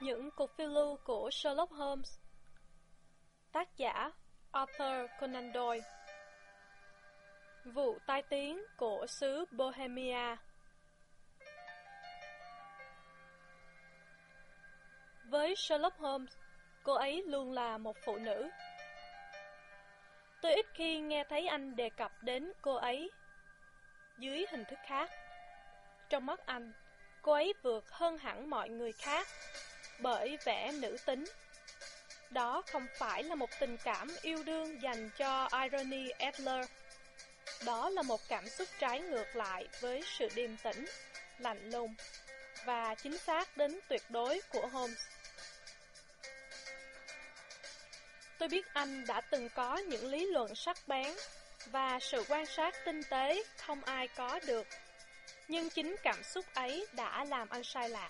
Những cuộc phiêu lưu của Sherlock Holmes Tác giả Arthur Conan Doyle Vụ tai tiếng của xứ Bohemia Với Sherlock Holmes, cô ấy luôn là một phụ nữ. Tôi ít khi nghe thấy anh đề cập đến cô ấy dưới hình thức khác. Trong mắt anh, cô ấy vượt hơn hẳn mọi người khác bởi vẻ nữ tính. Đó không phải là một tình cảm yêu đương dành cho Irony Adler. Đó là một cảm xúc trái ngược lại với sự điềm tĩnh, lạnh lùng và chính xác đến tuyệt đối của Holmes. Tôi biết anh đã từng có những lý luận sắc bén và sự quan sát tinh tế không ai có được. Nhưng chính cảm xúc ấy đã làm anh sai lạc.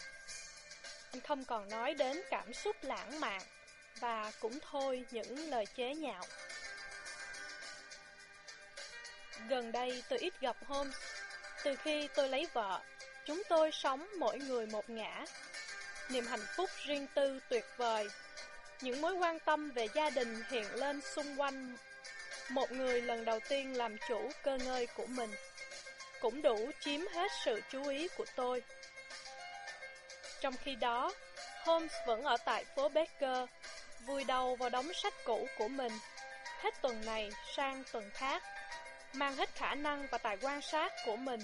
Không còn nói đến cảm xúc lãng mạn và cũng thôi những lời chế nhạo. Gần đây tôi ít gặp Holmes. Từ khi tôi lấy vợ, chúng tôi sống mỗi người một ngã. Niềm hạnh phúc riêng tư tuyệt vời. Những mối quan tâm về gia đình hiện lên xung quanh một người lần đầu tiên làm chủ cơ ngơi của mình. Cũng đủ chiếm hết sự chú ý của tôi. Trong khi đó, Holmes vẫn ở tại phố Baker, vùi đầu vào đống sách cũ của mình, hết tuần này sang tuần khác, mang hết khả năng và tài quan sát của mình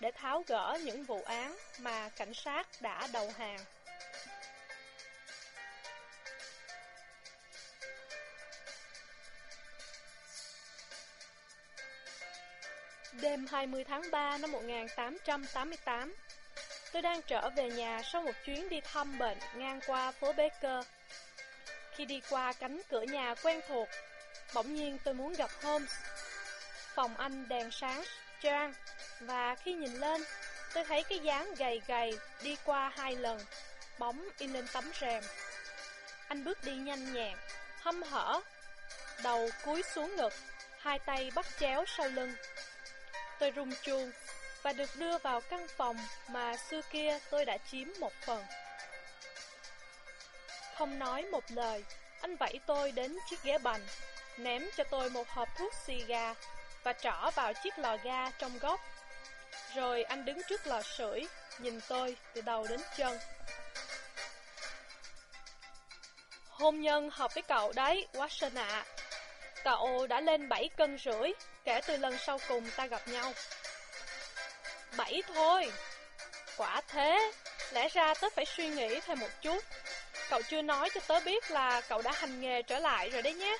để tháo gỡ những vụ án mà cảnh sát đã đầu hàng. Đêm 20 tháng 3 năm 1888, tôi đang trở về nhà sau một chuyến đi thăm bệnh ngang qua phố Baker. Khi đi qua cánh cửa nhà quen thuộc, bỗng nhiên tôi muốn gặp Holmes. Phòng anh đèn sáng, trang, và khi nhìn lên, tôi thấy cái dáng gầy gầy đi qua hai lần, bóng in lên tấm rèm. Anh bước đi nhanh nhẹn, hâm hở, đầu cúi xuống ngực, hai tay bắt chéo sau lưng. Tôi rung chuông và được đưa vào căn phòng mà xưa kia tôi đã chiếm một phần. Không nói một lời, anh vẫy tôi đến chiếc ghế bành, ném cho tôi một hộp thuốc xì gà và trỏ vào chiếc lò ga trong góc. Rồi anh đứng trước lò sưởi, nhìn tôi từ đầu đến chân. Hôn nhân hợp với cậu đấy, Watson ạ. Cậu đã lên 7 cân rưỡi kể từ lần sau cùng ta gặp nhau. 7 thôi. Quả thế, lẽ ra tớ phải suy nghĩ thêm một chút. Cậu chưa nói cho tớ biết là cậu đã hành nghề trở lại rồi đấy nhé.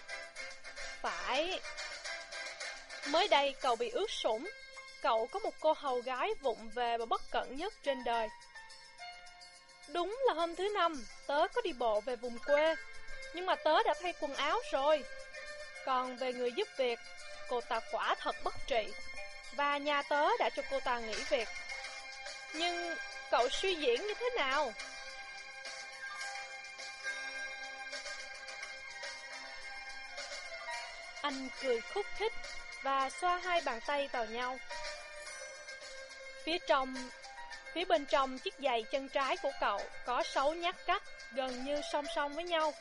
Phải. Mới đây cậu bị ướt sũng. Cậu có một cô hầu gái vụng về và bất cẩn nhất trên đời. Đúng là hôm thứ năm, tớ có đi bộ về vùng quê. Nhưng mà tớ đã thay quần áo rồi. Còn về người giúp việc, cô ta quả thật bất trị. Và nhà tớ đã cho cô ta nghỉ việc. Nhưng cậu suy diễn như thế nào? Anh cười khúc khích và xoa hai bàn tay vào nhau. Phía trong, phía bên trong chiếc giày chân trái của cậu có sáu nhát cắt gần như song song với nhau.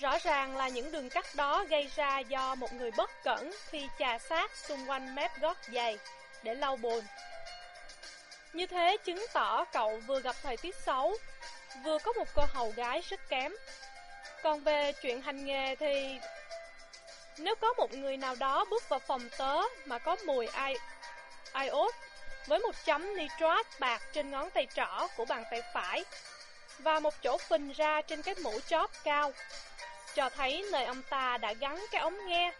Rõ ràng là những đường cắt đó gây ra do một người bất cẩn khi chà sát xung quanh mép gót giày để lau bùn. Như thế chứng tỏ cậu vừa gặp thời tiết xấu, vừa có một cô hầu gái rất kém. Còn về chuyện hành nghề thì... Nếu có một người nào đó bước vào phòng tớ mà có mùi ai... iốt với một chấm nitrat bạc trên ngón tay trỏ của bàn tay phải và một chỗ phình ra trên cái mũ chóp cao cho thấy nơi ông ta đã gắn cái ống nghe,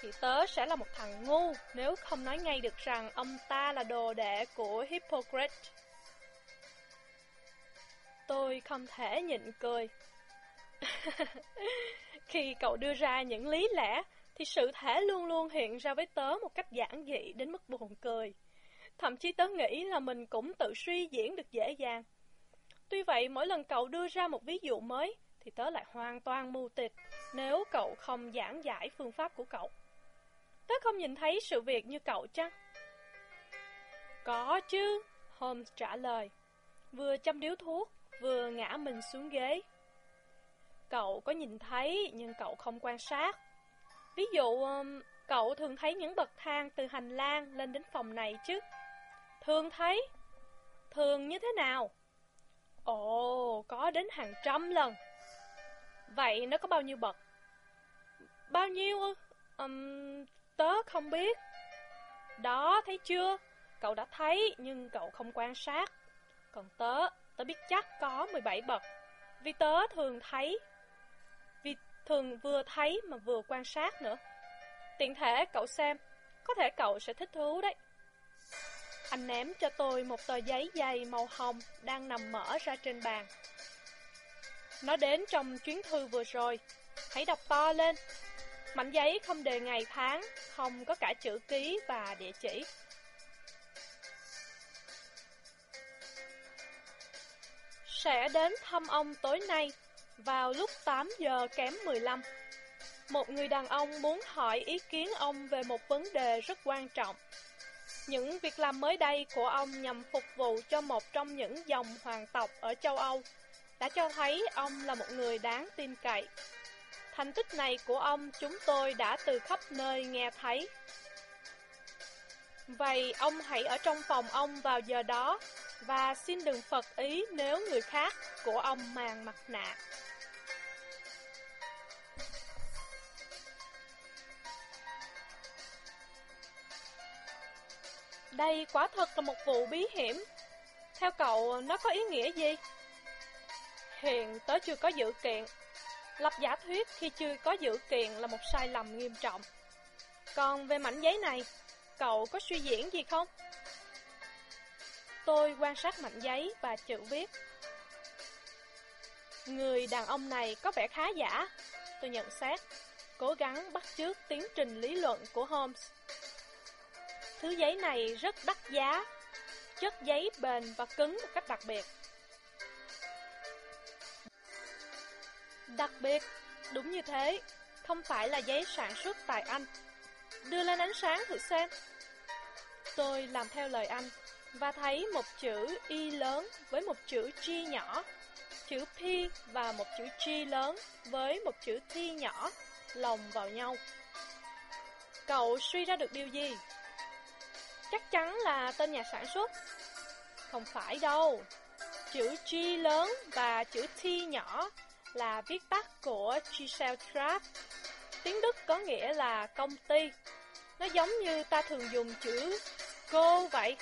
thì tớ sẽ là một thằng ngu nếu không nói ngay được rằng ông ta là đồ đệ của Hippocrates. Tôi không thể nhịn cười. Khi cậu đưa ra những lý lẽ, thì sự thể luôn luôn hiện ra với tớ một cách giản dị đến mức buồn cười. Thậm chí tớ nghĩ là mình cũng tự suy diễn được dễ dàng. Tuy vậy, mỗi lần cậu đưa ra một ví dụ mới, thì tớ lại hoàn toàn mù tịt nếu cậu không giảng giải phương pháp của cậu. Tớ không nhìn thấy sự việc như cậu chăng? Có chứ, Holmes trả lời. Vừa chăm điếu thuốc, vừa ngã mình xuống ghế. Cậu có nhìn thấy nhưng cậu không quan sát. Ví dụ, um, cậu thường thấy những bậc thang từ hành lang lên đến phòng này chứ. Thường thấy. Thường như thế nào? Ồ, có đến hàng trăm lần. Vậy nó có bao nhiêu bậc? Bao nhiêu ư? Um, tớ không biết. Đó, thấy chưa? Cậu đã thấy nhưng cậu không quan sát. Còn tớ, tớ biết chắc có 17 bậc. Vì tớ thường thấy. Vì thường vừa thấy mà vừa quan sát nữa. Tiện thể cậu xem, có thể cậu sẽ thích thú đấy. Anh ném cho tôi một tờ giấy dày màu hồng đang nằm mở ra trên bàn. Nó đến trong chuyến thư vừa rồi. Hãy đọc to lên. Mảnh giấy không đề ngày tháng, không có cả chữ ký và địa chỉ. Sẽ đến thăm ông tối nay, vào lúc 8 giờ kém 15. Một người đàn ông muốn hỏi ý kiến ông về một vấn đề rất quan trọng. Những việc làm mới đây của ông nhằm phục vụ cho một trong những dòng hoàng tộc ở châu Âu đã cho thấy ông là một người đáng tin cậy. Thành tích này của ông chúng tôi đã từ khắp nơi nghe thấy. Vậy ông hãy ở trong phòng ông vào giờ đó và xin đừng phật ý nếu người khác của ông màng mặt nạ. Đây quả thật là một vụ bí hiểm. Theo cậu, nó có ý nghĩa gì? Hiện tớ chưa có dự kiện. Lập giả thuyết khi chưa có dự kiện là một sai lầm nghiêm trọng. Còn về mảnh giấy này, cậu có suy diễn gì không? Tôi quan sát mảnh giấy và chữ viết. Người đàn ông này có vẻ khá giả, tôi nhận xét, cố gắng bắt chước tiến trình lý luận của Holmes. Thứ giấy này rất đắt giá, chất giấy bền và cứng một cách đặc biệt. Đặc biệt, đúng như thế, không phải là giấy sản xuất tại Anh. Đưa lên ánh sáng thử xem. Tôi làm theo lời anh và thấy một chữ Y lớn với một chữ G nhỏ, chữ P và một chữ G lớn với một chữ T nhỏ lồng vào nhau. Cậu suy ra được điều gì? Chắc chắn là tên nhà sản xuất. Không phải đâu. Chữ G lớn và chữ T nhỏ là viết tắt của Gesellschaft. Tiếng Đức có nghĩa là công ty. Nó giống như ta thường dùng chữ cô vậy.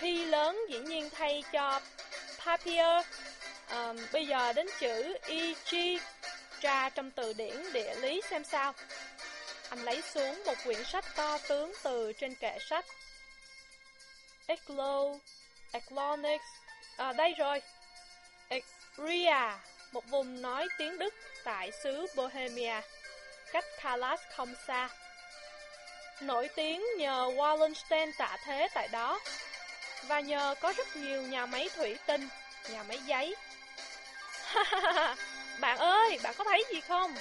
P lớn dĩ nhiên thay cho papier. Um, bây giờ đến chữ EG tra trong từ điển địa lý xem sao. Anh lấy xuống một quyển sách to tướng từ trên kệ sách. Eclo, Eclonics, à đây rồi. Ecria một vùng nói tiếng Đức tại xứ Bohemia, cách Kalas không xa. Nổi tiếng nhờ Wallenstein tạ thế tại đó, và nhờ có rất nhiều nhà máy thủy tinh, nhà máy giấy. bạn ơi, bạn có thấy gì không?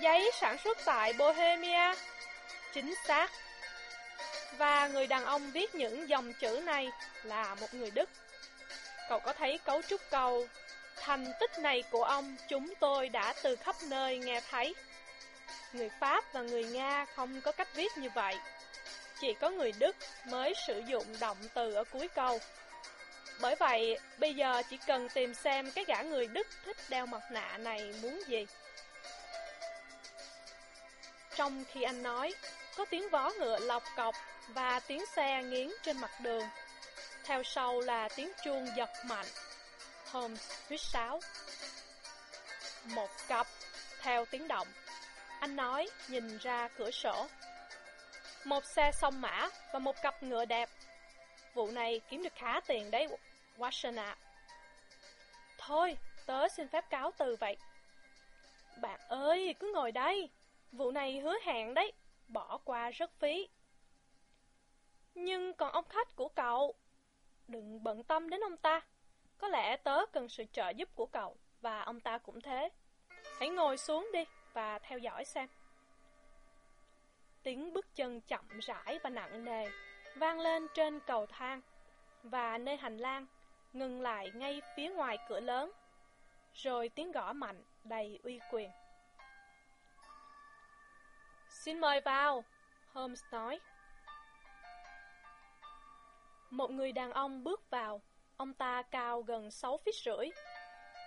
Giấy sản xuất tại Bohemia. Chính xác. Và người đàn ông viết những dòng chữ này là một người Đức. Cậu có thấy cấu trúc câu Thành tích này của ông chúng tôi đã từ khắp nơi nghe thấy. Người Pháp và người Nga không có cách viết như vậy. Chỉ có người Đức mới sử dụng động từ ở cuối câu. Bởi vậy, bây giờ chỉ cần tìm xem cái gã người Đức thích đeo mặt nạ này muốn gì. Trong khi anh nói, có tiếng vó ngựa lọc cọc và tiếng xe nghiến trên mặt đường. Theo sau là tiếng chuông giật mạnh. Holmes huyết sáo. Một cặp, theo tiếng động. Anh nói, nhìn ra cửa sổ. Một xe song mã và một cặp ngựa đẹp. Vụ này kiếm được khá tiền đấy, Watson ạ. Thôi, tớ xin phép cáo từ vậy. Bạn ơi, cứ ngồi đây. Vụ này hứa hẹn đấy, bỏ qua rất phí. Nhưng còn ông khách của cậu, đừng bận tâm đến ông ta. Có lẽ tớ cần sự trợ giúp của cậu, và ông ta cũng thế. Hãy ngồi xuống đi, và theo dõi xem. Tiếng bước chân chậm rãi và nặng nề vang lên trên cầu thang và nơi hành lang. ngừng lại ngay phía ngoài cửa lớn. Rồi tiếng gõ mạnh, đầy uy quyền. Xin mời vào, Holmes nói. Một người đàn ông bước vào, ông ta cao gần 6 feet rưỡi,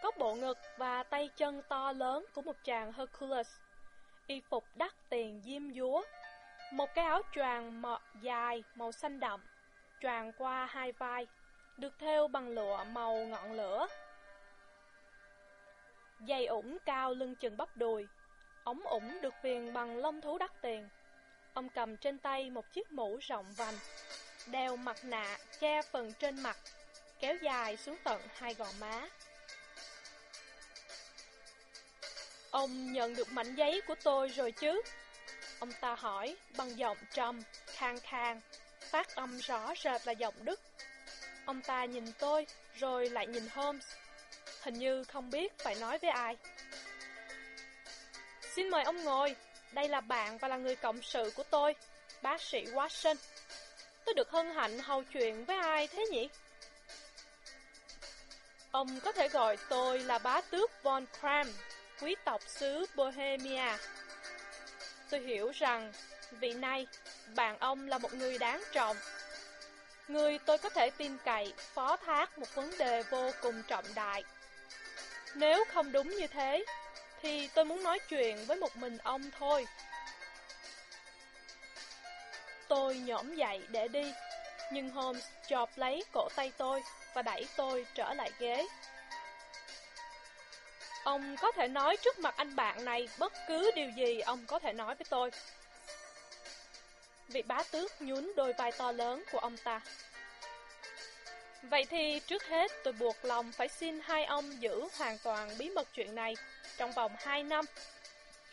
có bộ ngực và tay chân to lớn của một chàng Hercules, y phục đắt tiền diêm dúa, một cái áo choàng mọ dài màu xanh đậm, choàng qua hai vai, được thêu bằng lụa màu ngọn lửa. Giày ủng cao lưng chừng bắp đùi, ống ủng được viền bằng lông thú đắt tiền. Ông cầm trên tay một chiếc mũ rộng vành, đeo mặt nạ che phần trên mặt, kéo dài xuống tận hai gò má. Ông nhận được mảnh giấy của tôi rồi chứ? Ông ta hỏi bằng giọng trầm, khang khang, phát âm rõ rệt là giọng Đức. Ông ta nhìn tôi, rồi lại nhìn Holmes. Hình như không biết phải nói với ai. Xin mời ông ngồi, đây là bạn và là người cộng sự của tôi, bác sĩ Watson. Tôi được hân hạnh hầu chuyện với ai thế nhỉ? Ông có thể gọi tôi là bá tước Von Kram, quý tộc xứ Bohemia. Tôi hiểu rằng vị này, bạn ông là một người đáng trọng. Người tôi có thể tin cậy, phó thác một vấn đề vô cùng trọng đại. Nếu không đúng như thế, thì tôi muốn nói chuyện với một mình ông thôi. Tôi nhõm dậy để đi, nhưng Holmes chộp lấy cổ tay tôi và đẩy tôi trở lại ghế. Ông có thể nói trước mặt anh bạn này bất cứ điều gì ông có thể nói với tôi. Vị bá tước nhún đôi vai to lớn của ông ta. Vậy thì trước hết tôi buộc lòng phải xin hai ông giữ hoàn toàn bí mật chuyện này trong vòng 2 năm.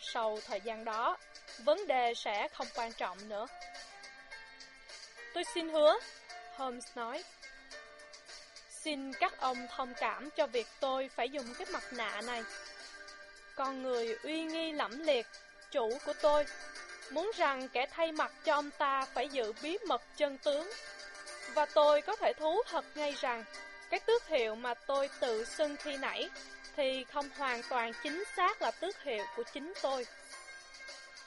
Sau thời gian đó, vấn đề sẽ không quan trọng nữa. Tôi xin hứa, Holmes nói. Xin các ông thông cảm cho việc tôi phải dùng cái mặt nạ này. Con người uy nghi lẫm liệt, chủ của tôi, muốn rằng kẻ thay mặt cho ông ta phải giữ bí mật chân tướng. Và tôi có thể thú thật ngay rằng, cái tước hiệu mà tôi tự xưng khi nãy thì không hoàn toàn chính xác là tước hiệu của chính tôi.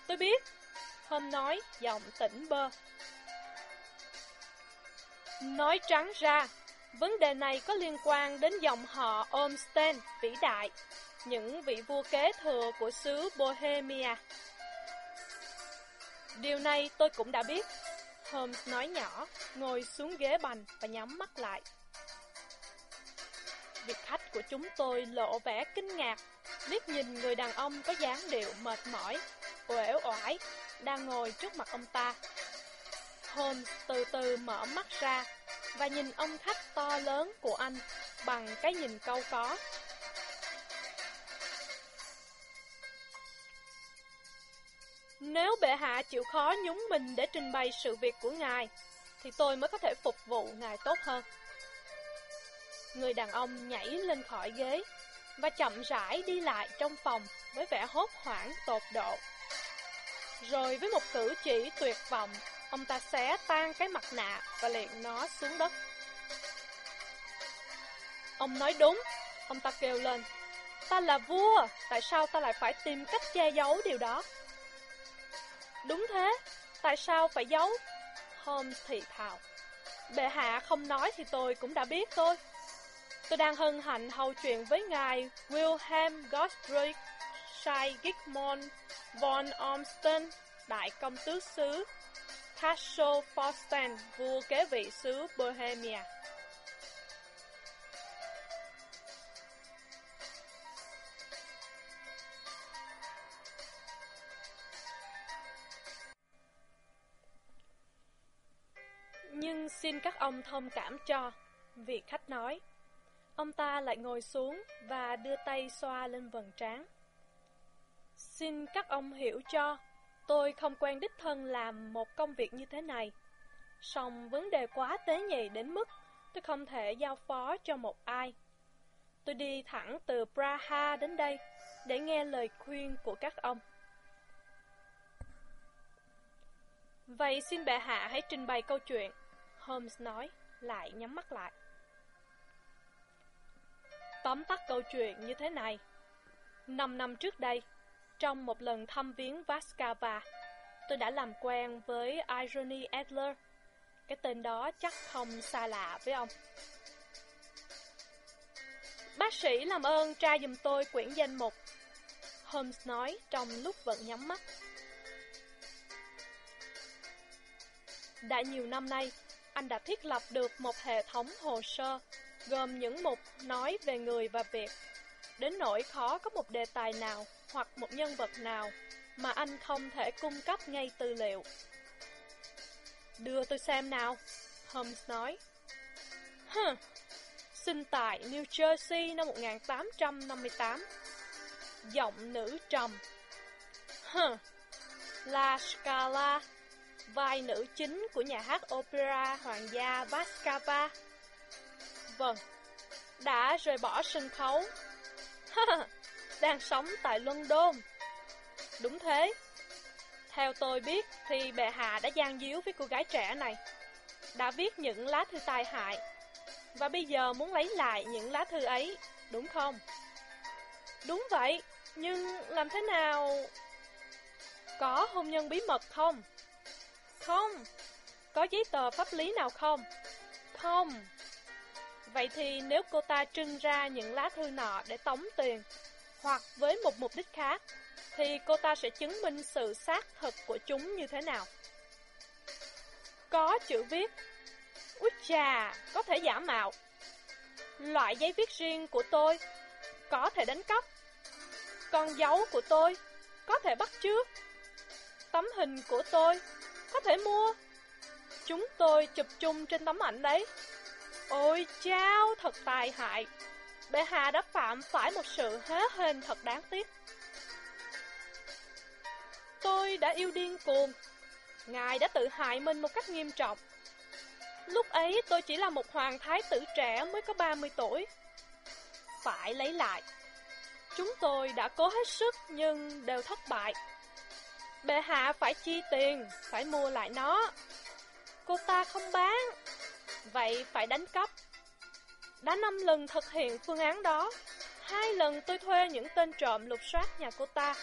Tôi biết, Hôm nói giọng tỉnh bơ. Nói trắng ra, vấn đề này có liên quan đến dòng họ Olmsted vĩ đại, những vị vua kế thừa của xứ Bohemia. Điều này tôi cũng đã biết. Holmes nói nhỏ, ngồi xuống ghế bành và nhắm mắt lại. Việc khách của chúng tôi lộ vẻ kinh ngạc, liếc nhìn người đàn ông có dáng điệu mệt mỏi, uể oải, đang ngồi trước mặt ông ta. Holmes từ từ mở mắt ra và nhìn ông khách to lớn của anh bằng cái nhìn câu có. Nếu bệ hạ chịu khó nhúng mình để trình bày sự việc của ngài, thì tôi mới có thể phục vụ ngài tốt hơn. Người đàn ông nhảy lên khỏi ghế và chậm rãi đi lại trong phòng với vẻ hốt hoảng tột độ. Rồi với một cử chỉ tuyệt vọng, ông ta xé tan cái mặt nạ và liền nó xuống đất. Ông nói đúng, ông ta kêu lên. Ta là vua, tại sao ta lại phải tìm cách che giấu điều đó? Đúng thế, tại sao phải giấu? Holmes thì thào. Bệ hạ không nói thì tôi cũng đã biết thôi. Tôi đang hân hạnh hầu chuyện với ngài Wilhelm Gottfried Schei-Gigmont von Olmsten, đại công tước xứ Tasso Forsten, vua kế vị xứ Bohemia. Nhưng xin các ông thông cảm cho, vị khách nói. Ông ta lại ngồi xuống và đưa tay xoa lên vầng trán. Xin các ông hiểu cho, tôi không quen đích thân làm một công việc như thế này. Song vấn đề quá tế nhị đến mức tôi không thể giao phó cho một ai. Tôi đi thẳng từ Praha đến đây để nghe lời khuyên của các ông. Vậy xin bệ hạ hãy trình bày câu chuyện, Holmes nói, lại nhắm mắt lại. Tóm tắt câu chuyện như thế này. Năm năm trước đây, trong một lần thăm viếng Vaskava, tôi đã làm quen với Irony Adler. Cái tên đó chắc không xa lạ với ông. Bác sĩ làm ơn tra dùm tôi quyển danh mục. Holmes nói trong lúc vẫn nhắm mắt. Đã nhiều năm nay, anh đã thiết lập được một hệ thống hồ sơ gồm những mục nói về người và việc. Đến nỗi khó có một đề tài nào hoặc một nhân vật nào mà anh không thể cung cấp ngay tư liệu. Đưa tôi xem nào, Holmes nói. Hừ, sinh tại New Jersey năm 1858. Giọng nữ trầm. Hừ, La Scala, vai nữ chính của nhà hát opera hoàng gia Vascava. Vâng, đã rời bỏ sân khấu. Đang sống tại London. Đúng thế. Theo tôi biết thì bệ hạ đã gian díu với cô gái trẻ này. Đã viết những lá thư tai hại. Và bây giờ muốn lấy lại những lá thư ấy, đúng không? Đúng vậy, nhưng làm thế nào... Có hôn nhân bí mật không? Không. Có giấy tờ pháp lý nào không? Không. Vậy thì nếu cô ta trưng ra những lá thư nọ để tống tiền, hoặc với một mục đích khác, thì cô ta sẽ chứng minh sự xác thực của chúng như thế nào. Có chữ viết, út chà, có thể giả mạo. Loại giấy viết riêng của tôi, có thể đánh cắp. Con dấu của tôi, có thể bắt chước. Tấm hình của tôi, có thể mua. Chúng tôi chụp chung trên tấm ảnh đấy. Ôi chao, thật tài hại. Bệ hạ đã phạm phải một sự hế hên thật đáng tiếc. Tôi đã yêu điên cuồng. Ngài đã tự hại mình một cách nghiêm trọng. Lúc ấy tôi chỉ là một hoàng thái tử trẻ mới có 30 tuổi. Phải lấy lại. Chúng tôi đã cố hết sức nhưng đều thất bại. Bệ hạ phải chi tiền, phải mua lại nó. Cô ta không bán, vậy phải đánh cắp. Đã năm lần thực hiện phương án đó, hai lần tôi thuê những tên trộm lục soát nhà cô ta.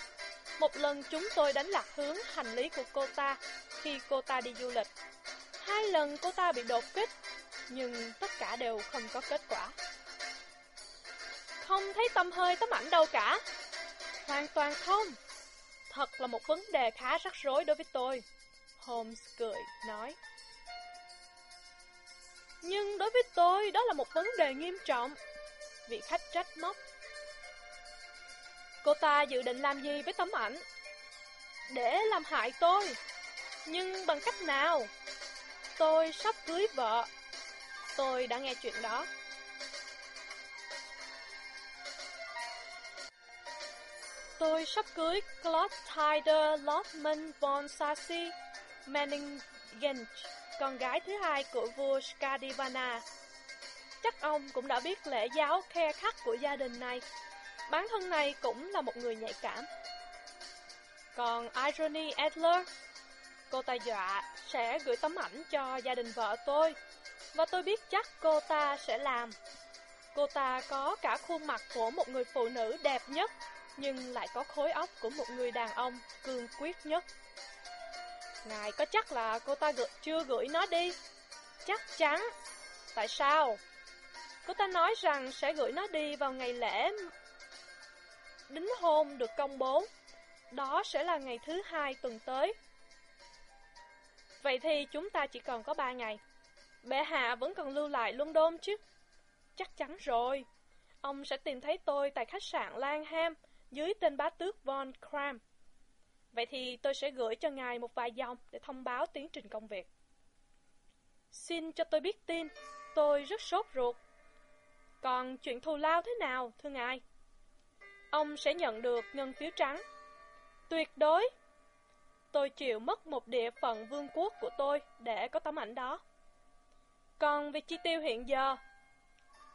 Một lần chúng tôi đánh lạc hướng hành lý của cô ta khi cô ta đi du lịch. Hai lần cô ta bị đột kích, nhưng tất cả đều không có kết quả. Không thấy tâm hơi tấm ảnh đâu cả. Hoàn toàn không. Thật là một vấn đề khá rắc rối đối với tôi. Holmes cười, nói. Nhưng đối với tôi, đó là một vấn đề nghiêm trọng. Vị khách trách móc. Cô ta dự định làm gì với tấm ảnh? Để làm hại tôi. Nhưng bằng cách nào? Tôi sắp cưới vợ. Tôi đã nghe chuyện đó. Tôi sắp cưới Claude Tyler Lothman von Sassy Gensch con gái thứ hai của vua Skadivana. Chắc ông cũng đã biết lễ giáo khe khắc của gia đình này. Bản thân này cũng là một người nhạy cảm. Còn Irony Adler, cô ta dọa sẽ gửi tấm ảnh cho gia đình vợ tôi, và tôi biết chắc cô ta sẽ làm. Cô ta có cả khuôn mặt của một người phụ nữ đẹp nhất nhưng lại có khối óc của một người đàn ông cương quyết nhất. Ngài có chắc là cô ta gửi, chưa gửi nó đi? Chắc chắn. Tại sao? Cô ta nói rằng sẽ gửi nó đi vào ngày lễ đính hôn được công bố. Đó sẽ là ngày thứ hai tuần tới. Vậy thì chúng ta chỉ còn có ba ngày. Bệ hạ vẫn còn lưu lại London chứ? Chắc chắn rồi. Ông sẽ tìm thấy tôi tại khách sạn Langham dưới tên bá tước Von Kram. Vậy thì tôi sẽ gửi cho ngài một vài dòng để thông báo tiến trình công việc. Xin cho tôi biết tin, tôi rất sốt ruột. Còn chuyện thù lao thế nào, thưa ngài? Ông sẽ nhận được ngân phiếu trắng. Tuyệt đối. Tôi chịu mất một địa phận vương quốc của tôi để có tấm ảnh đó. Còn việc chi tiêu hiện giờ,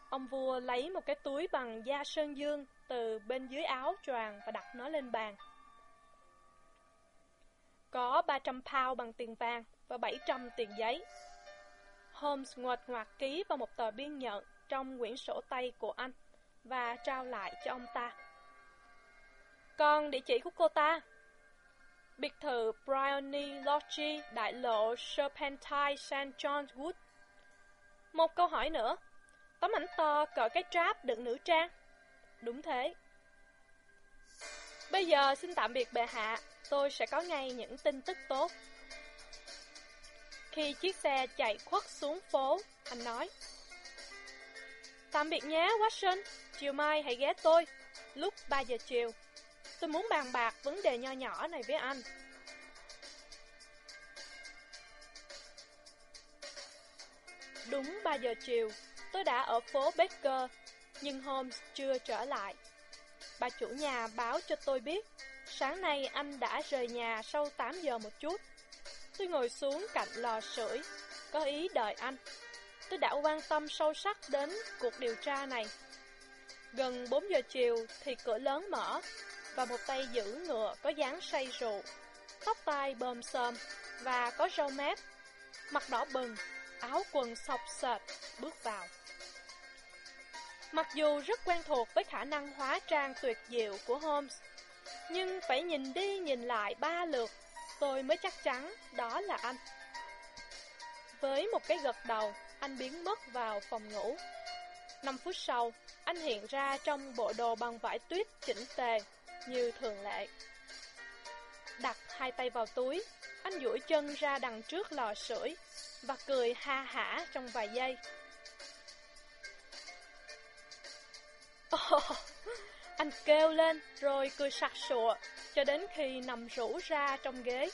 ông vua lấy một cái túi bằng da sơn dương từ bên dưới áo choàng và đặt nó lên bàn. Có 300 pound bằng tiền vàng và 700 tiền giấy. Holmes ngoệt ngoạc ký vào một tờ biên nhận trong quyển sổ tay của anh và trao lại cho ông ta. Còn địa chỉ của cô ta? Biệt thự Bryony Lodge, đại lộ Serpentine St. John's Wood. Một câu hỏi nữa. Tấm ảnh to cỡ cái tráp đựng nữ trang. Đúng thế. Bây giờ xin tạm biệt bệ hạ, tôi sẽ có ngay những tin tức tốt. Khi chiếc xe chạy khuất xuống phố, anh nói. Tạm biệt nhé, Watson. Chiều mai hãy ghé tôi, lúc 3 giờ chiều. Tôi muốn bàn bạc vấn đề nho nhỏ này với anh. Đúng 3 giờ chiều, tôi đã ở phố Baker, nhưng Holmes chưa trở lại. Bà chủ nhà báo cho tôi biết, sáng nay anh đã rời nhà sau 8 giờ một chút. Tôi ngồi xuống cạnh lò sưởi, có ý đợi anh. Tôi đã quan tâm sâu sắc đến cuộc điều tra này. Gần 4 giờ chiều thì cửa lớn mở, và một tay giữ ngựa có dáng say rượu, tóc tai bơm xơm và có râu mép, mặt đỏ bừng, áo quần sọc sệt, bước vào. Mặc dù rất quen thuộc với khả năng hóa trang tuyệt diệu của Holmes, nhưng phải nhìn đi nhìn lại ba lượt, tôi mới chắc chắn đó là anh. Với một cái gật đầu, anh biến mất vào phòng ngủ. Năm phút sau, anh hiện ra trong bộ đồ bằng vải tuyết chỉnh tề, như thường lệ. Đặt hai tay vào túi, anh duỗi chân ra đằng trước lò sưởi và cười ha hả trong vài giây. Oh, anh kêu lên rồi cười sặc sụa cho đến khi nằm rũ ra trong ghế.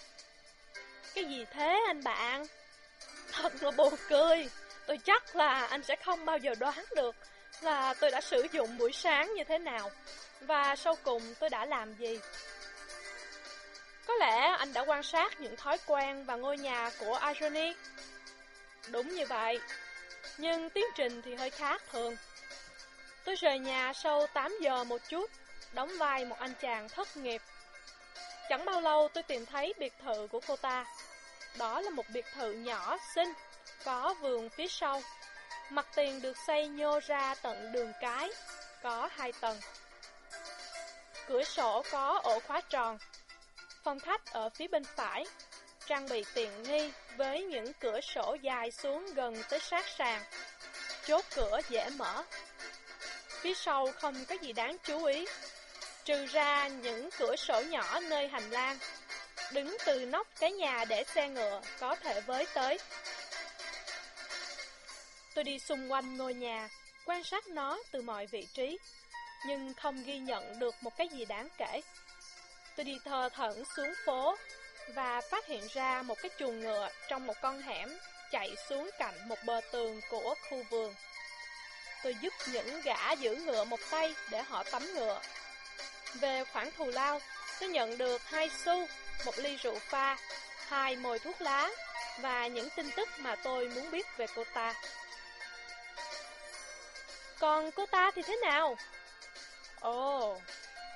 Cái gì thế anh bạn? Thật là buồn cười. Tôi chắc là anh sẽ không bao giờ đoán được là tôi đã sử dụng buổi sáng như thế nào và sau cùng tôi đã làm gì. Có lẽ anh đã quan sát những thói quen và ngôi nhà của Irony. Đúng như vậy, nhưng tiến trình thì hơi khác thường. Tôi rời nhà sau 8 giờ một chút, đóng vai một anh chàng thất nghiệp. Chẳng bao lâu tôi tìm thấy biệt thự của cô ta. Đó là một biệt thự nhỏ, xinh, có vườn phía sau. Mặt tiền được xây nhô ra tận đường cái, có hai tầng. Cửa sổ có ổ khóa tròn. Phòng khách ở phía bên phải, trang bị tiện nghi với những cửa sổ dài xuống gần tới sát sàn. Chốt cửa dễ mở. Phía sau không có gì đáng chú ý, trừ ra những cửa sổ nhỏ nơi hành lang. Đứng từ nóc cái nhà để xe ngựa có thể với tới. Tôi đi xung quanh ngôi nhà, quan sát nó từ mọi vị trí nhưng không ghi nhận được một cái gì đáng kể. Tôi đi thờ thẫn xuống phố và phát hiện ra một cái chuồng ngựa trong một con hẻm chạy xuống cạnh một bờ tường của khu vườn. Tôi giúp những gã giữ ngựa một tay để họ tắm ngựa. Về khoản thù lao, tôi nhận được hai xu, một ly rượu pha, hai mồi thuốc lá và những tin tức mà tôi muốn biết về cô ta. Còn cô ta thì thế nào? Ồ,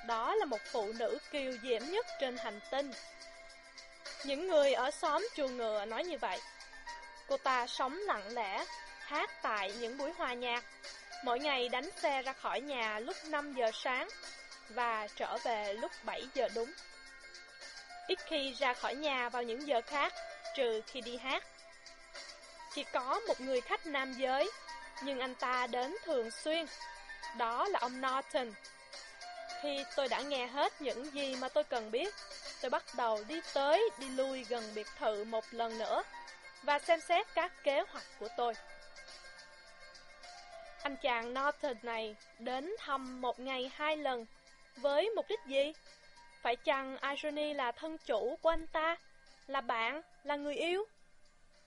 đó là một phụ nữ kiều diễm nhất trên hành tinh. Những người ở xóm chuồng ngựa nói như vậy. Cô ta sống lặng lẽ, hát tại những buổi hòa nhạc, mỗi ngày đánh xe ra khỏi nhà lúc 5 giờ sáng và trở về lúc 7 giờ đúng. Ít khi ra khỏi nhà vào những giờ khác, trừ khi đi hát. Chỉ có một người khách nam giới, nhưng anh ta đến thường xuyên. Đó là ông Norton, khi tôi đã nghe hết những gì mà tôi cần biết, tôi bắt đầu đi tới, đi lui gần biệt thự một lần nữa và xem xét các kế hoạch của tôi. Anh chàng Norton này đến thăm một ngày hai lần, với mục đích gì? Phải chăng Irony là thân chủ của anh ta, là bạn, là người yêu?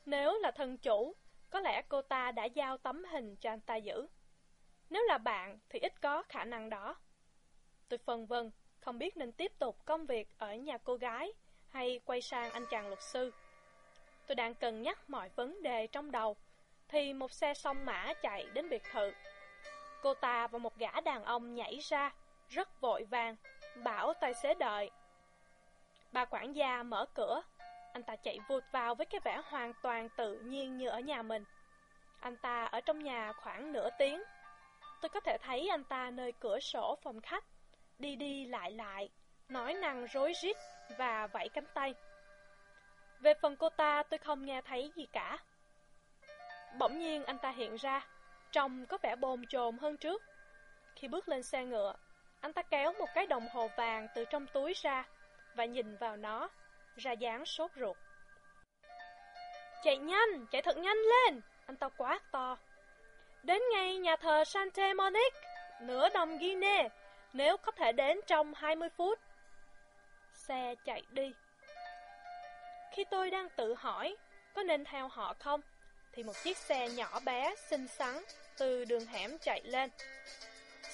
Nếu là thân chủ, có lẽ cô ta đã giao tấm hình cho anh ta giữ. Nếu là bạn thì ít có khả năng đó. Tôi phân vân, không biết nên tiếp tục công việc ở nhà cô gái hay quay sang anh chàng luật sư. Tôi đang cần nhắc mọi vấn đề trong đầu, thì một xe song mã chạy đến biệt thự. Cô ta và một gã đàn ông nhảy ra, rất vội vàng, bảo tài xế đợi. Bà quản gia mở cửa, anh ta chạy vụt vào với cái vẻ hoàn toàn tự nhiên như ở nhà mình. Anh ta ở trong nhà khoảng nửa tiếng. tôi có thể thấy anh ta nơi cửa sổ phòng khách, đi đi lại lại, nói năng rối rít và vẫy cánh tay. Về phần cô ta tôi không nghe thấy gì cả. Bỗng nhiên anh ta hiện ra, trông có vẻ bồn chồn hơn trước. Khi bước lên xe ngựa, anh ta kéo một cái đồng hồ vàng từ trong túi ra và nhìn vào nó, ra dáng sốt ruột. Chạy nhanh, chạy thật nhanh lên, anh ta quát to. Đến ngay nhà thờ Santa Monique, nửa đồng Guinea, nếu có thể đến trong 20 phút. Xe chạy đi. Khi tôi đang tự hỏi có nên theo họ không, thì một chiếc xe nhỏ bé, xinh xắn từ đường hẻm chạy lên.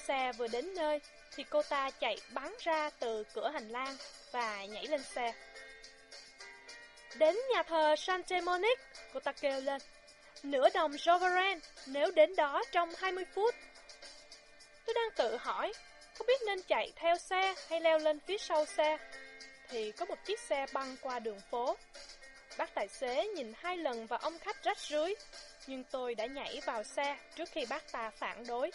Xe vừa đến nơi, thì cô ta chạy bắn ra từ cửa hành lang và nhảy lên xe. Đến nhà thờ Santa Monique, cô ta kêu lên. Nửa đồng Sovereign nếu đến đó trong 20 phút. Tôi đang tự hỏi, không biết nên chạy theo xe hay leo lên phía sau xe? Thì có một chiếc xe băng qua đường phố. Bác tài xế nhìn hai lần vào ông khách rách rưới, nhưng tôi đã nhảy vào xe trước khi bác ta phản đối.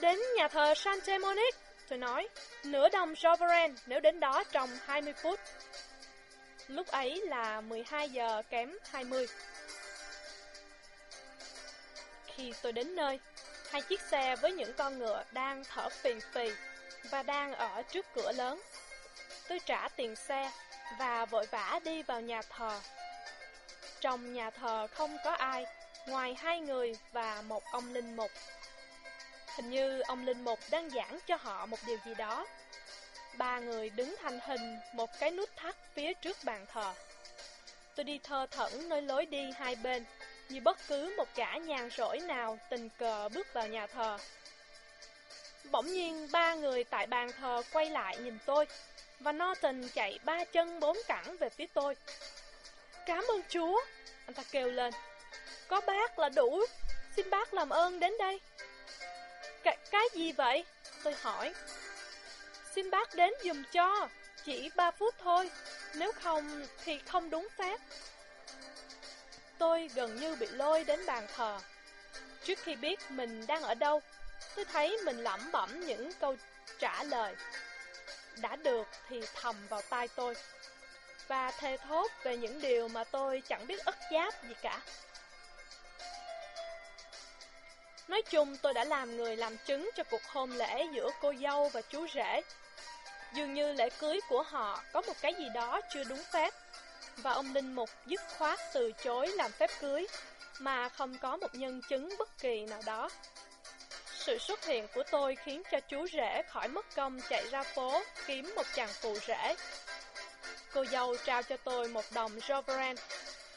Đến nhà thờ Santa Monique, tôi nói, nửa đồng Joveren nếu đến đó trong 20 phút. Lúc ấy là 12 giờ kém 20. Khi tôi đến nơi, hai chiếc xe với những con ngựa đang thở phì phì và đang ở trước cửa lớn. Tôi trả tiền xe và vội vã đi vào nhà thờ. Trong nhà thờ không có ai, ngoài hai người và một ông linh mục. Hình như ông linh mục đang giảng cho họ một điều gì đó. Ba người đứng thành hình một cái nút thắt phía trước bàn thờ. Tôi đi thơ thẩn nơi lối đi hai bên, như bất cứ một gã nhàn rỗi nào tình cờ bước vào nhà thờ. Bỗng nhiên ba người tại bàn thờ quay lại nhìn tôi, và Norton chạy ba chân bốn cẳng về phía tôi. Cảm ơn Chúa, anh ta kêu lên. Có bác là đủ, xin bác làm ơn đến đây. Cái, cái gì vậy? Tôi hỏi. Xin bác đến dùm cho, chỉ ba phút thôi, nếu không thì không đúng phép. Tôi gần như bị lôi đến bàn thờ. Trước khi biết mình đang ở đâu, tôi thấy mình lẩm bẩm những câu trả lời. Đã được thì thầm vào tai tôi, và thề thốt về những điều mà tôi chẳng biết ức giáp gì cả. Nói chung tôi đã làm người làm chứng cho cuộc hôn lễ giữa cô dâu và chú rể. Dường như lễ cưới của họ có một cái gì đó chưa đúng phép, và ông Linh Mục dứt khoát từ chối làm phép cưới, mà không có một nhân chứng bất kỳ nào đó. Sự xuất hiện của tôi khiến cho chú rể khỏi mất công chạy ra phố kiếm một chàng phù rể. Cô dâu trao cho tôi một đồng Jovaran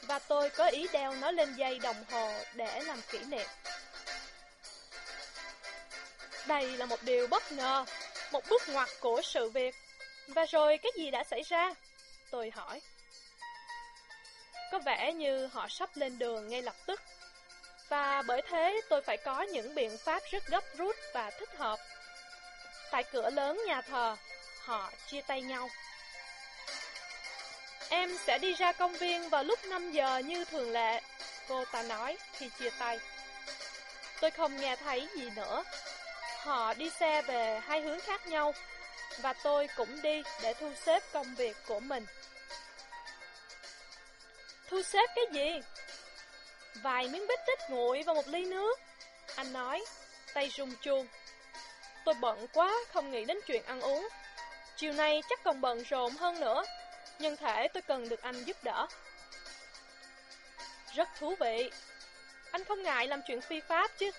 và tôi có ý đeo nó lên dây đồng hồ để làm kỷ niệm. Đây là một điều bất ngờ, một bước ngoặt của sự việc. Và rồi cái gì đã xảy ra? Tôi hỏi. Có vẻ như họ sắp lên đường ngay lập tức. Và bởi thế tôi phải có những biện pháp rất gấp rút và thích hợp. Tại cửa lớn nhà thờ, họ chia tay nhau. Em sẽ đi ra công viên vào lúc 5 giờ như thường lệ, cô ta nói khi chia tay. Tôi không nghe thấy gì nữa Họ đi xe về hai hướng khác nhau, và tôi cũng đi để thu xếp công việc của mình. Thu xếp cái gì? Vài miếng bít tết nguội và một ly nước. Anh nói, tay rung chuông. Tôi bận quá, không nghĩ đến chuyện ăn uống. Chiều nay chắc còn bận rộn hơn nữa, nhưng thể tôi cần được anh giúp đỡ. Rất thú vị. Anh không ngại làm chuyện phi pháp chứ?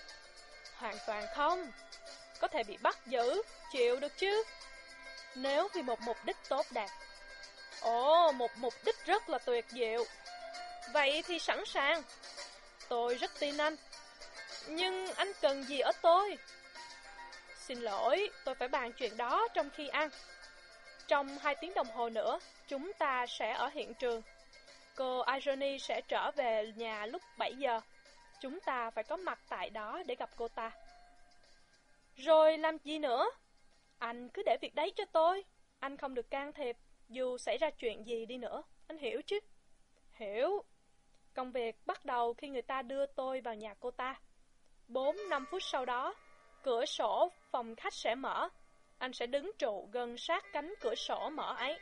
Hoàn toàn không có thể bị bắt giữ, chịu được chứ? Nếu vì một mục đích tốt đẹp. Ồ, một mục đích rất là tuyệt diệu. Vậy thì sẵn sàng. Tôi rất tin anh. Nhưng anh cần gì ở tôi? Xin lỗi, tôi phải bàn chuyện đó trong khi ăn. Trong hai tiếng đồng hồ nữa, chúng ta sẽ ở hiện trường. Cô Irony sẽ trở về nhà lúc 7 giờ. Chúng ta phải có mặt tại đó để gặp cô ta. Rồi làm gì nữa? Anh cứ để việc đấy cho tôi. Anh không được can thiệp, dù xảy ra chuyện gì đi nữa. Anh hiểu chứ? Hiểu. Công việc bắt đầu khi người ta đưa tôi vào nhà cô ta. 4-5 phút sau đó, cửa sổ phòng khách sẽ mở. Anh sẽ đứng trụ gần sát cánh cửa sổ mở ấy.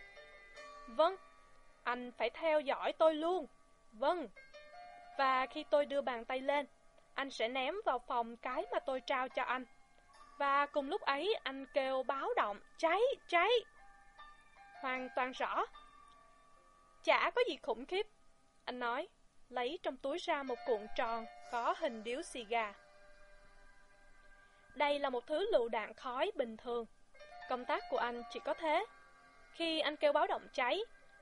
Vâng, anh phải theo dõi tôi luôn. Vâng. Và khi tôi đưa bàn tay lên, anh sẽ ném vào phòng cái mà tôi trao cho anh. Và cùng lúc ấy anh kêu báo động, cháy, cháy. Hoàn toàn rõ. Chả có gì khủng khiếp. Anh nói, lấy trong túi ra một cuộn tròn có hình điếu xì gà. Đây là một thứ lựu đạn khói bình thường. Công tác của anh chỉ có thế. Khi anh kêu báo động cháy,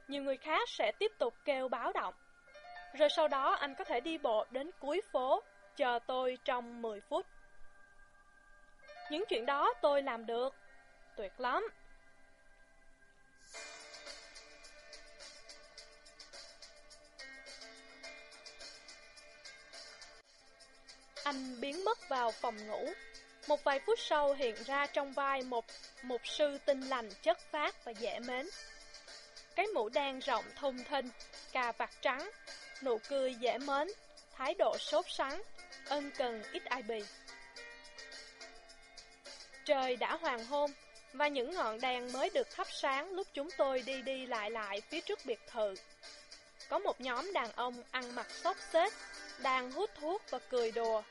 nhiều người khác sẽ tiếp tục kêu báo động. Rồi sau đó anh có thể đi bộ đến cuối phố, chờ tôi trong 10 phút. Những chuyện đó tôi làm được. Tuyệt lắm. Anh biến mất vào phòng ngủ. Một vài phút sau hiện ra trong vai một một sư tinh lành chất phát và dễ mến. Cái mũ đen rộng thùng thình, cà vạt trắng, nụ cười dễ mến, thái độ sốt sắng, ân cần ít ai bì. Trời đã hoàng hôn, và những ngọn đèn mới được thắp sáng lúc chúng tôi đi đi lại lại phía trước biệt thự. Có một nhóm đàn ông ăn mặc xốc xếp, đang hút thuốc và cười đùa.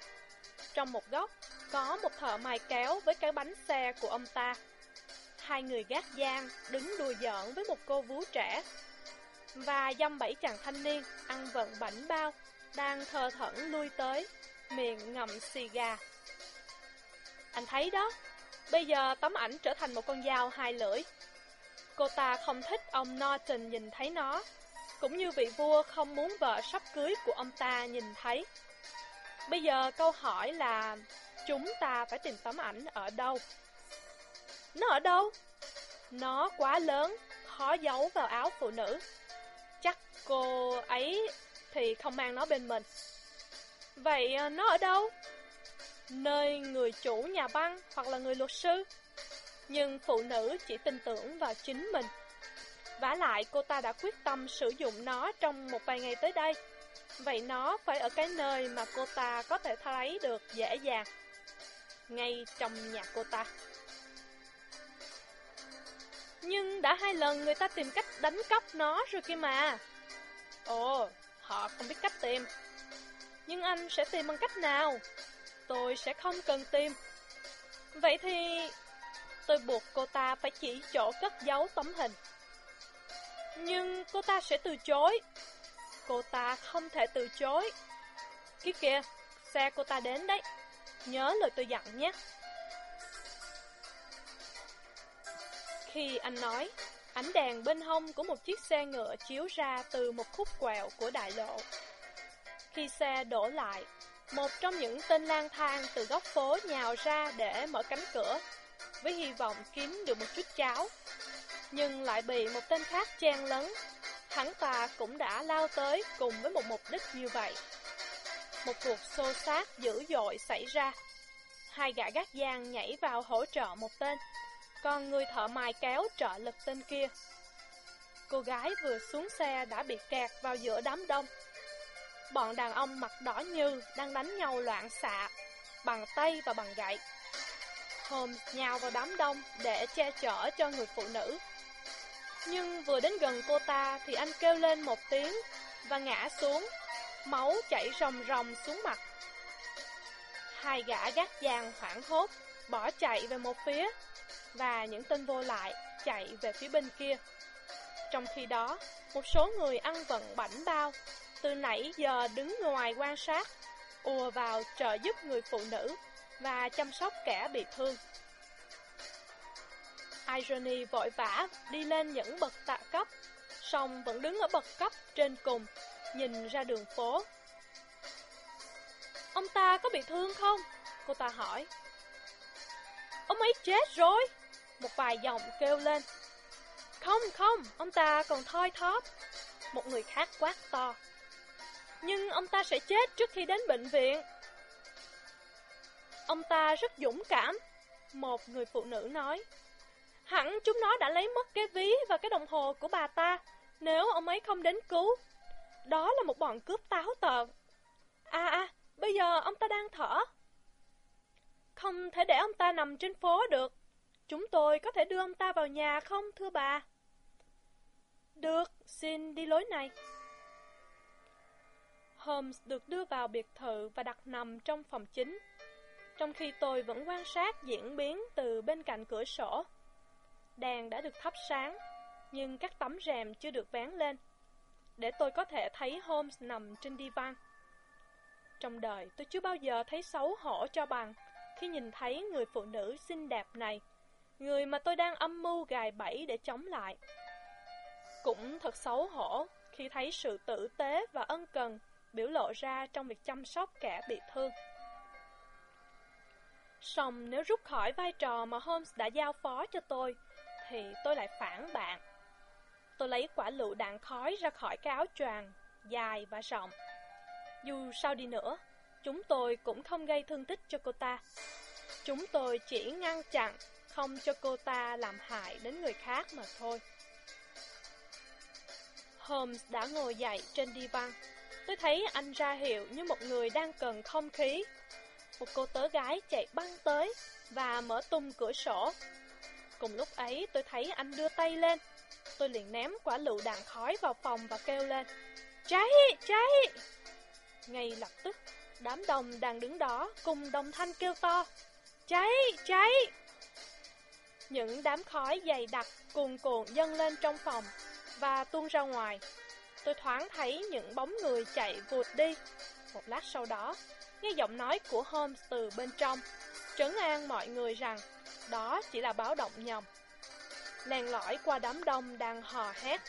Trong một góc, có một thợ mài kéo với cái bánh xe của ông ta. Hai người gác giang đứng đùa giỡn với một cô vú trẻ. Và dăm bảy chàng thanh niên ăn vận bảnh bao, đang thờ thẫn lui tới, miệng ngậm xì gà. Anh thấy đó, bây giờ tấm ảnh trở thành một con dao hai lưỡi. Cô ta không thích ông Norton nhìn thấy nó, cũng như vị vua không muốn vợ sắp cưới của ông ta nhìn thấy. Bây giờ câu hỏi là chúng ta phải tìm tấm ảnh ở đâu? Nó ở đâu? Nó quá lớn, khó giấu vào áo phụ nữ. Chắc cô ấy thì không mang nó bên mình. Vậy à, nó ở đâu? Nơi người chủ nhà băng hoặc là người luật sư. Nhưng phụ nữ chỉ tin tưởng vào chính mình vả lại cô ta đã quyết tâm sử dụng nó trong một vài ngày tới đây. Vậy nó phải ở cái nơi mà cô ta có thể thấy được dễ dàng. Ngay trong nhà cô ta. Nhưng đã hai lần người ta tìm cách đánh cắp nó rồi kia mà. Ồ, họ không biết cách tìm. Nhưng anh sẽ tìm bằng cách nào? Tôi sẽ không cần tìm. Vậy thì... Tôi buộc cô ta phải chỉ chỗ cất giấu tấm hình. Nhưng cô ta sẽ từ chối. Cô ta không thể từ chối. Kia kìa, xe cô ta đến đấy. Nhớ lời tôi dặn nhé. Khi anh nói, ánh đèn bên hông của một chiếc xe ngựa chiếu ra từ một khúc quẹo của đại lộ. Khi xe đổ lại, một trong những tên lang thang từ góc phố nhào ra để mở cánh cửa, với hy vọng kiếm được một chút cháo. Nhưng lại bị một tên khác chen lấn. Hắn ta cũng đã lao tới cùng với một mục đích như vậy. Một cuộc xô xát dữ dội xảy ra. Hai gã gác giang nhảy vào hỗ trợ một tên, còn người thợ mài kéo trợ lực tên kia. Cô gái vừa xuống xe đã bị kẹt vào giữa đám đông. Bọn đàn ông mặt đỏ như đang đánh nhau loạn xạ, bằng tay và bằng gậy. Holmes nhào vào đám đông để che chở cho người phụ nữ. Nhưng vừa đến gần cô ta thì anh kêu lên một tiếng và ngã xuống, máu chảy ròng ròng xuống mặt. Hai gã gác vàng hoảng hốt, bỏ chạy về một phía, và những tên vô lại chạy về phía bên kia. Trong khi đó, một số người ăn vận bảnh bao, từ nãy giờ đứng ngoài quan sát, ùa vào trợ giúp người phụ nữ và chăm sóc kẻ bị thương. Irony vội vã đi lên những bậc tạ cấp, song vẫn đứng ở bậc cấp trên cùng, nhìn ra đường phố. Ông ta có bị thương không? Cô ta hỏi. Ông ấy chết rồi! Một vài giọng kêu lên. Không, không, ông ta còn thoi thóp. Một người khác quát to. Nhưng ông ta sẽ chết trước khi đến bệnh viện. Ông ta rất dũng cảm. Một người phụ nữ nói. Hẳn chúng nó đã lấy mất cái ví và cái đồng hồ của bà ta nếu ông ấy không đến cứu. Đó là một bọn cướp táo tợn. À à, bây giờ ông ta đang thở. Không thể để ông ta nằm trên phố được. Chúng tôi có thể đưa ông ta vào nhà không, thưa bà? Được, xin đi lối này. Holmes được đưa vào biệt thự và đặt nằm trong phòng chính, trong khi tôi vẫn quan sát diễn biến từ bên cạnh cửa sổ. Đèn đã được thắp sáng, nhưng các tấm rèm chưa được vén lên, để tôi có thể thấy Holmes nằm trên đi văn. Trong đời, tôi chưa bao giờ thấy xấu hổ cho bằng khi nhìn thấy người phụ nữ xinh đẹp này, người mà tôi đang âm mưu gài bẫy để chống lại. Cũng thật xấu hổ khi thấy sự tử tế và ân cần biểu lộ ra trong việc chăm sóc kẻ bị thương. Song nếu rút khỏi vai trò mà Holmes đã giao phó cho tôi, thì tôi lại phản bạn. Tôi lấy quả lựu đạn khói ra khỏi cái áo choàng, dài và rộng. Dù sao đi nữa, chúng tôi cũng không gây thương tích cho cô ta. Chúng tôi chỉ ngăn chặn không cho cô ta làm hại đến người khác mà thôi. Holmes đã ngồi dậy trên đi văn. Tôi thấy anh ra hiệu như một người đang cần không khí. Một cô tớ gái chạy băng tới và mở tung cửa sổ. Cùng lúc ấy tôi thấy anh đưa tay lên. Tôi liền ném quả lựu đạn khói vào phòng và kêu lên. Cháy! Cháy! Ngay lập tức, đám đồng đang đứng đó cùng đồng thanh kêu to. Cháy! Cháy! Những đám khói dày đặc cuồn cuộn dâng lên trong phòng và tuôn ra ngoài. Tôi thoáng thấy những bóng người chạy vụt đi. Một lát sau đó, nghe giọng nói của Holmes từ bên trong, trấn an mọi người rằng đó chỉ là báo động nhầm. Lèn lõi qua đám đông đang hò hét,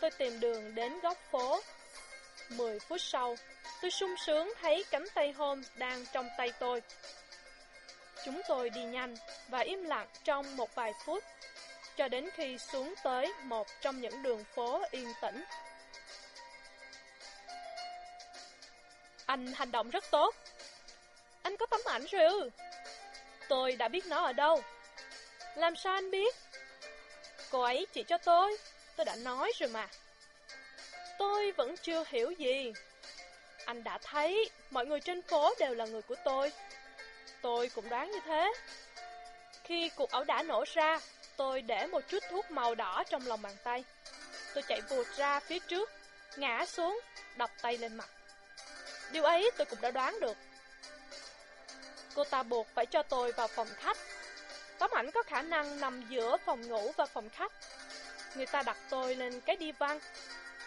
tôi tìm đường đến góc phố. Mười phút sau, tôi sung sướng thấy cánh tay Holmes đang trong tay tôi. Chúng tôi đi nhanh và im lặng trong một vài phút, cho đến khi xuống tới một trong những đường phố yên tĩnh. Anh hành động rất tốt. Anh có tấm ảnh rồi ư? Tôi đã biết nó ở đâu. Làm sao anh biết? Cô ấy chỉ cho tôi. Tôi đã nói rồi mà. Tôi vẫn chưa hiểu gì. Anh đã thấy, mọi người trên phố đều là người của tôi. Tôi cũng đoán như thế. Khi cuộc ẩu đả nổ ra, tôi để một chút thuốc màu đỏ trong lòng bàn tay. Tôi chạy vụt ra phía trước, ngã xuống, đập tay lên mặt. Điều ấy tôi cũng đã đoán được. Cô ta buộc phải cho tôi vào phòng khách. Tấm ảnh có khả năng nằm giữa phòng ngủ và phòng khách. Người ta đặt tôi lên cái đi văn.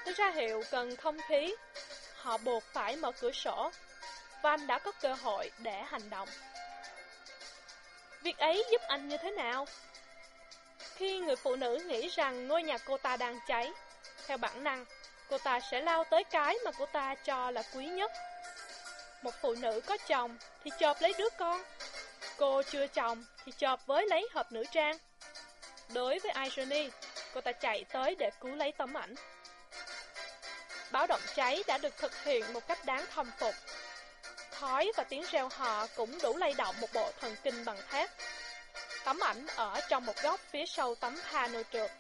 Tôi ra hiệu cần không khí. Họ buộc phải mở cửa sổ. Và anh đã có cơ hội để hành động. Việc ấy giúp anh như thế nào? Khi người phụ nữ nghĩ rằng ngôi nhà cô ta đang cháy, theo bản năng, cô ta sẽ lao tới cái mà cô ta cho là quý nhất. Một phụ nữ có chồng thì chộp lấy đứa con, cô chưa chồng thì chộp với lấy hộp nữ trang. Đối với Irony, cô ta chạy tới để cứu lấy tấm ảnh. Báo động cháy đã được thực hiện một cách đáng thâm phục. Khói và tiếng reo hò cũng đủ lay động một bộ thần kinh bằng thép. Tấm ảnh ở trong một góc phía sau tấm panel trượt,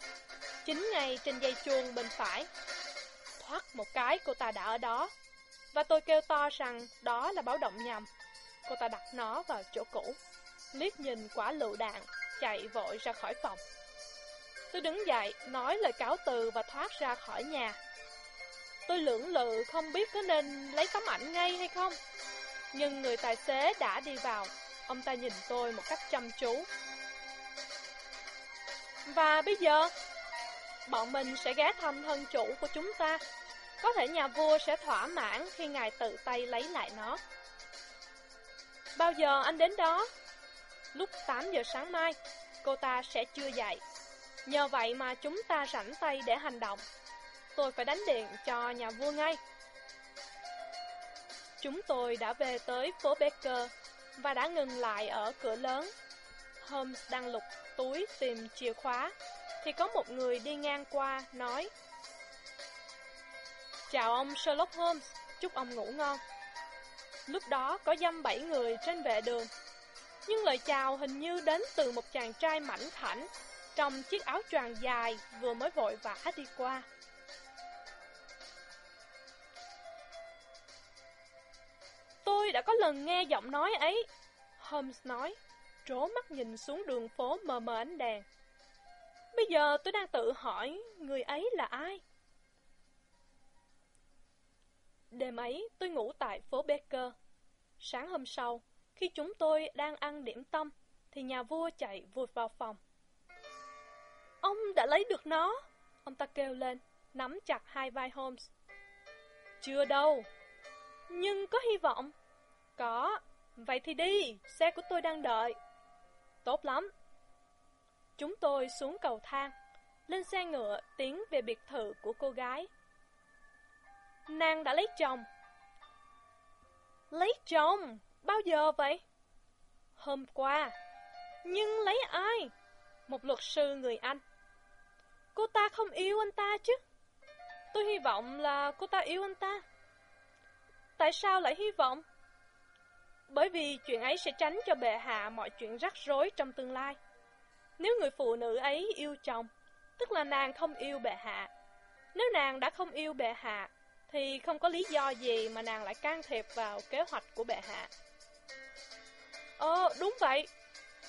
chính ngay trên dây chuông bên phải. Thoát một cái cô ta đã ở đó, và tôi kêu to rằng đó là báo động nhầm. Cô ta đặt nó vào chỗ cũ, liếc nhìn quả lựu đạn, chạy vội ra khỏi phòng. Tôi đứng dậy, nói lời cáo từ và thoát ra khỏi nhà. Tôi lưỡng lự không biết có nên lấy tấm ảnh ngay hay không. Nhưng người tài xế đã đi vào, ông ta nhìn tôi một cách chăm chú. Và bây giờ, bọn mình sẽ ghé thăm thân chủ của chúng ta. Có thể nhà vua sẽ thỏa mãn khi ngài tự tay lấy lại nó. Bao giờ anh đến đó? Lúc 8 giờ sáng mai, cô ta sẽ chưa dậy. Nhờ vậy mà chúng ta rảnh tay để hành động. Tôi phải đánh điện cho nhà vua ngay. Chúng tôi đã về tới phố Baker và đã ngừng lại ở cửa lớn. Holmes đang lục túi tìm chìa khóa, thì có một người đi ngang qua nói Chào ông Sherlock Holmes, chúc ông ngủ ngon. Lúc đó có dăm bảy người trên vệ đường, nhưng lời chào hình như đến từ một chàng trai mảnh khảnh trong chiếc áo choàng dài vừa mới vội vã đi qua. Tôi đã có lần nghe giọng nói ấy. Holmes nói, trố mắt nhìn xuống đường phố mờ mờ ánh đèn. Bây giờ tôi đang tự hỏi người ấy là ai? Đêm ấy tôi ngủ tại phố Baker. Sáng hôm sau, khi chúng tôi đang ăn điểm tâm, thì nhà vua chạy vụt vào phòng. Ông đã lấy được nó! Ông ta kêu lên, nắm chặt hai vai Holmes. Chưa đâu, nhưng có hy vọng. Có, vậy thì đi, xe của tôi đang đợi. Tốt lắm. Chúng tôi xuống cầu thang, lên xe ngựa tiến về biệt thự của cô gái. Nàng đã lấy chồng. Lấy chồng? Bao giờ vậy? Hôm qua. Nhưng lấy ai? Một luật sư người Anh. Cô ta không yêu anh ta chứ? Tôi hy vọng là cô ta yêu anh ta. Tại sao lại hy vọng? Bởi vì chuyện ấy sẽ tránh cho bệ hạ mọi chuyện rắc rối trong tương lai. Nếu người phụ nữ ấy yêu chồng, tức là nàng không yêu bệ hạ. Nếu nàng đã không yêu bệ hạ, thì không có lý do gì mà nàng lại can thiệp vào kế hoạch của bệ hạ. Ồ, đúng vậy.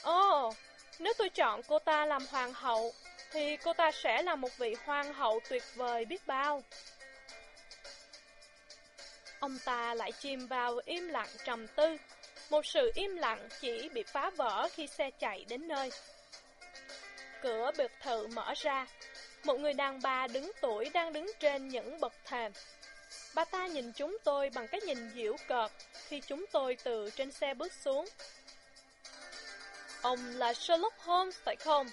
Ồ, nếu tôi chọn cô ta làm hoàng hậu, thì cô ta sẽ là một vị hoàng hậu tuyệt vời biết bao. Ông ta lại chìm vào im lặng trầm tư, một sự im lặng chỉ bị phá vỡ khi xe chạy đến nơi. Cửa biệt thự mở ra, một người đàn bà đứng tuổi đang đứng trên những bậc thềm. Bà ta nhìn chúng tôi bằng cái nhìn diễu cợt khi chúng tôi từ trên xe bước xuống. Ông là Sherlock Holmes phải không?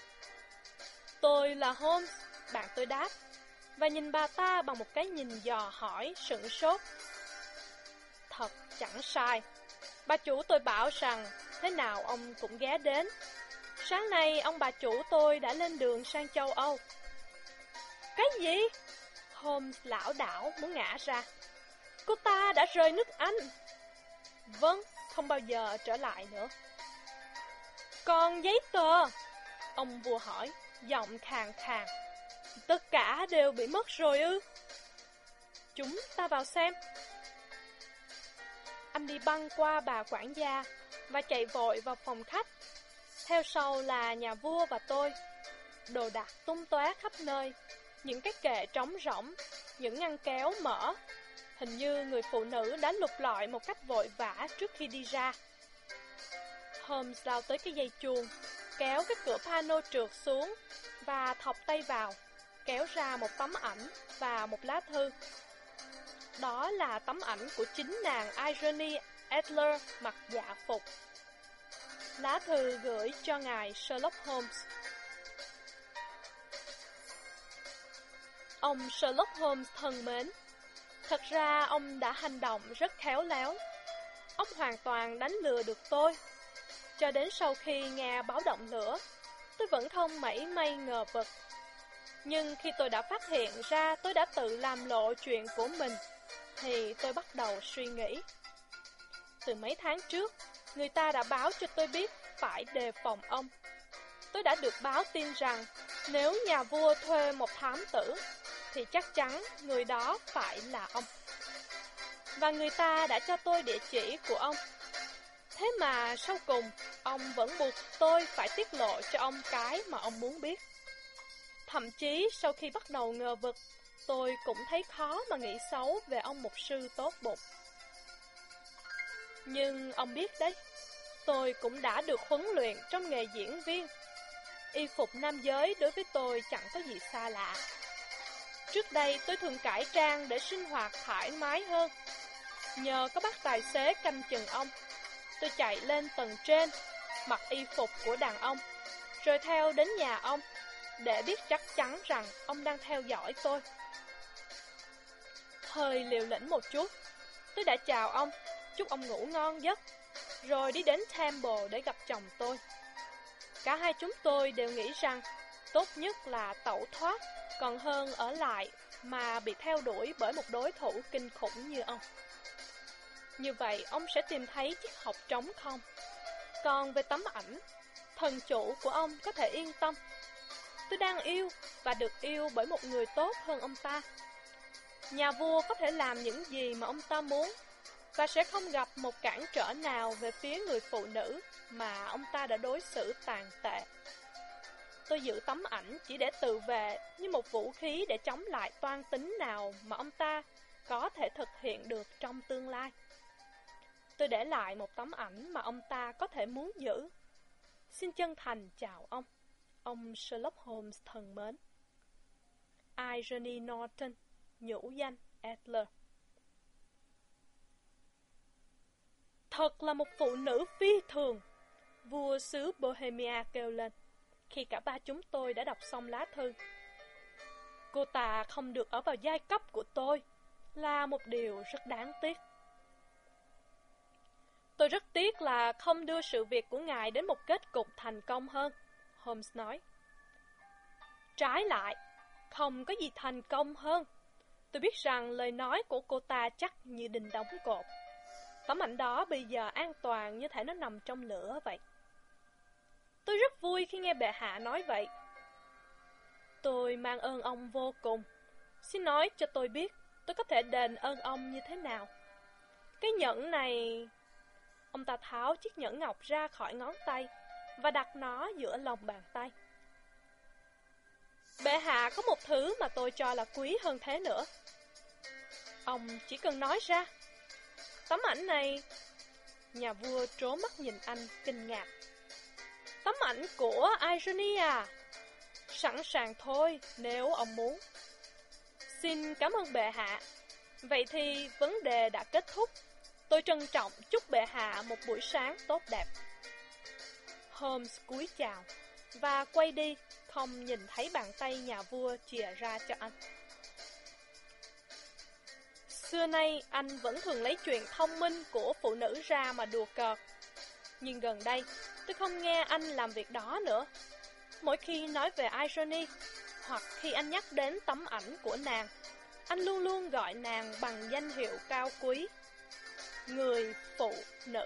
Tôi là Holmes, bạn tôi đáp, và nhìn bà ta bằng một cái nhìn dò hỏi, sửng sốt. Thật chẳng sai. Bà chủ tôi bảo rằng thế nào ông cũng ghé đến. Sáng nay ông bà chủ tôi đã lên đường sang châu Âu. Cái gì? Holmes lão đảo muốn ngã ra. Cô ta đã rời nước Anh. Vâng, không bao giờ trở lại nữa. Còn giấy tờ? Ông vua hỏi, giọng khàn khàn. Tất cả đều bị mất rồi ư? Chúng ta vào xem. Anh đi băng qua bà quản gia và chạy vội vào phòng khách. Theo sau là nhà vua và tôi. Đồ đạc tung tóe khắp nơi, những cái kệ trống rỗng, những ngăn kéo mở. Hình như người phụ nữ đã lục lọi một cách vội vã trước khi đi ra. Holmes lao tới cái dây chuông, kéo cái cửa pano trượt xuống và thọc tay vào, kéo ra một tấm ảnh và một lá thư. Đó là tấm ảnh của chính nàng Irene Adler mặc dạ phục. Lá thư gửi cho ngài Sherlock Holmes. Ông Sherlock Holmes thân mến, thật ra ông đã hành động rất khéo léo. Ông hoàn toàn đánh lừa được tôi. Cho đến sau khi nghe báo động lửa, tôi vẫn không mảy may ngờ vực. Nhưng khi tôi đã phát hiện ra tôi đã tự làm lộ chuyện của mình, thì tôi bắt đầu suy nghĩ. Từ mấy tháng trước, người ta đã báo cho tôi biết phải đề phòng ông. Tôi đã được báo tin rằng nếu nhà vua thuê một thám tử, thì chắc chắn người đó phải là ông. Và người ta đã cho tôi địa chỉ của ông. Thế mà sau cùng, ông vẫn buộc tôi phải tiết lộ cho ông cái mà ông muốn biết. Thậm chí sau khi bắt đầu ngờ vực, tôi cũng thấy khó mà nghĩ xấu về ông mục sư tốt bụng. Nhưng ông biết đấy, tôi cũng đã được huấn luyện trong nghề diễn viên. Y phục nam giới đối với tôi chẳng có gì xa lạ. Trước đây tôi thường cải trang để sinh hoạt thoải mái hơn. Nhờ có bác tài xế canh chừng ông, tôi chạy lên tầng trên, mặc y phục của đàn ông, rồi theo đến nhà ông, để biết chắc chắn rằng ông đang theo dõi tôi. Hơi liều lĩnh một chút, tôi đã chào ông, chúc ông ngủ ngon giấc, rồi đi đến Temple để gặp chồng tôi. Cả hai chúng tôi đều nghĩ rằng tốt nhất là tẩu thoát, còn hơn ở lại mà bị theo đuổi bởi một đối thủ kinh khủng như ông. Như vậy, ông sẽ tìm thấy chiếc hộp trống không? Còn về tấm ảnh, thần chủ của ông có thể yên tâm. Tôi đang yêu và được yêu bởi một người tốt hơn ông ta. Nhà vua có thể làm những gì mà ông ta muốn và sẽ không gặp một cản trở nào về phía người phụ nữ mà ông ta đã đối xử tàn tệ. Tôi giữ tấm ảnh chỉ để tự vệ như một vũ khí để chống lại toan tính nào mà ông ta có thể thực hiện được trong tương lai. Tôi để lại một tấm ảnh mà ông ta có thể muốn giữ. Xin chân thành chào ông, ông Sherlock Holmes thân mến. Irony Norton, nhũ danh Adler. Thật là một phụ nữ phi thường, vua xứ Bohemia kêu lên, khi cả ba chúng tôi đã đọc xong lá thư. Cô ta không được ở vào giai cấp của tôi, là một điều rất đáng tiếc. Tôi rất tiếc là không đưa sự việc của ngài đến một kết cục thành công hơn, Holmes nói. Trái lại, không có gì thành công hơn. Tôi biết rằng lời nói của cô ta chắc như đình đóng cột. Tấm ảnh đó bây giờ an toàn như thể nó nằm trong lửa vậy. Tôi rất vui khi nghe bệ hạ nói vậy. Tôi mang ơn ông vô cùng. Xin nói cho tôi biết tôi có thể đền ơn ông như thế nào. Cái nhẫn này... Ông ta tháo chiếc nhẫn ngọc ra khỏi ngón tay và đặt nó giữa lòng bàn tay. Bệ hạ có một thứ mà tôi cho là quý hơn thế nữa. Ông chỉ cần nói ra. Tấm ảnh này... Nhà vua trố mắt nhìn anh, kinh ngạc. Tấm ảnh của Irony à? Sẵn sàng thôi, nếu ông muốn. Xin cảm ơn bệ hạ. Vậy thì vấn đề đã kết thúc. Tôi trân trọng chúc bệ hạ một buổi sáng tốt đẹp. Holmes cúi chào và quay đi, không nhìn thấy bàn tay nhà vua chìa ra cho anh. Xưa nay, anh vẫn thường lấy chuyện thông minh của phụ nữ ra mà đùa cợt. Nhưng gần đây, tôi không nghe anh làm việc đó nữa. Mỗi khi nói về Irony, hoặc khi anh nhắc đến tấm ảnh của nàng, anh luôn luôn gọi nàng bằng danh hiệu cao quý. Người phụ nữ.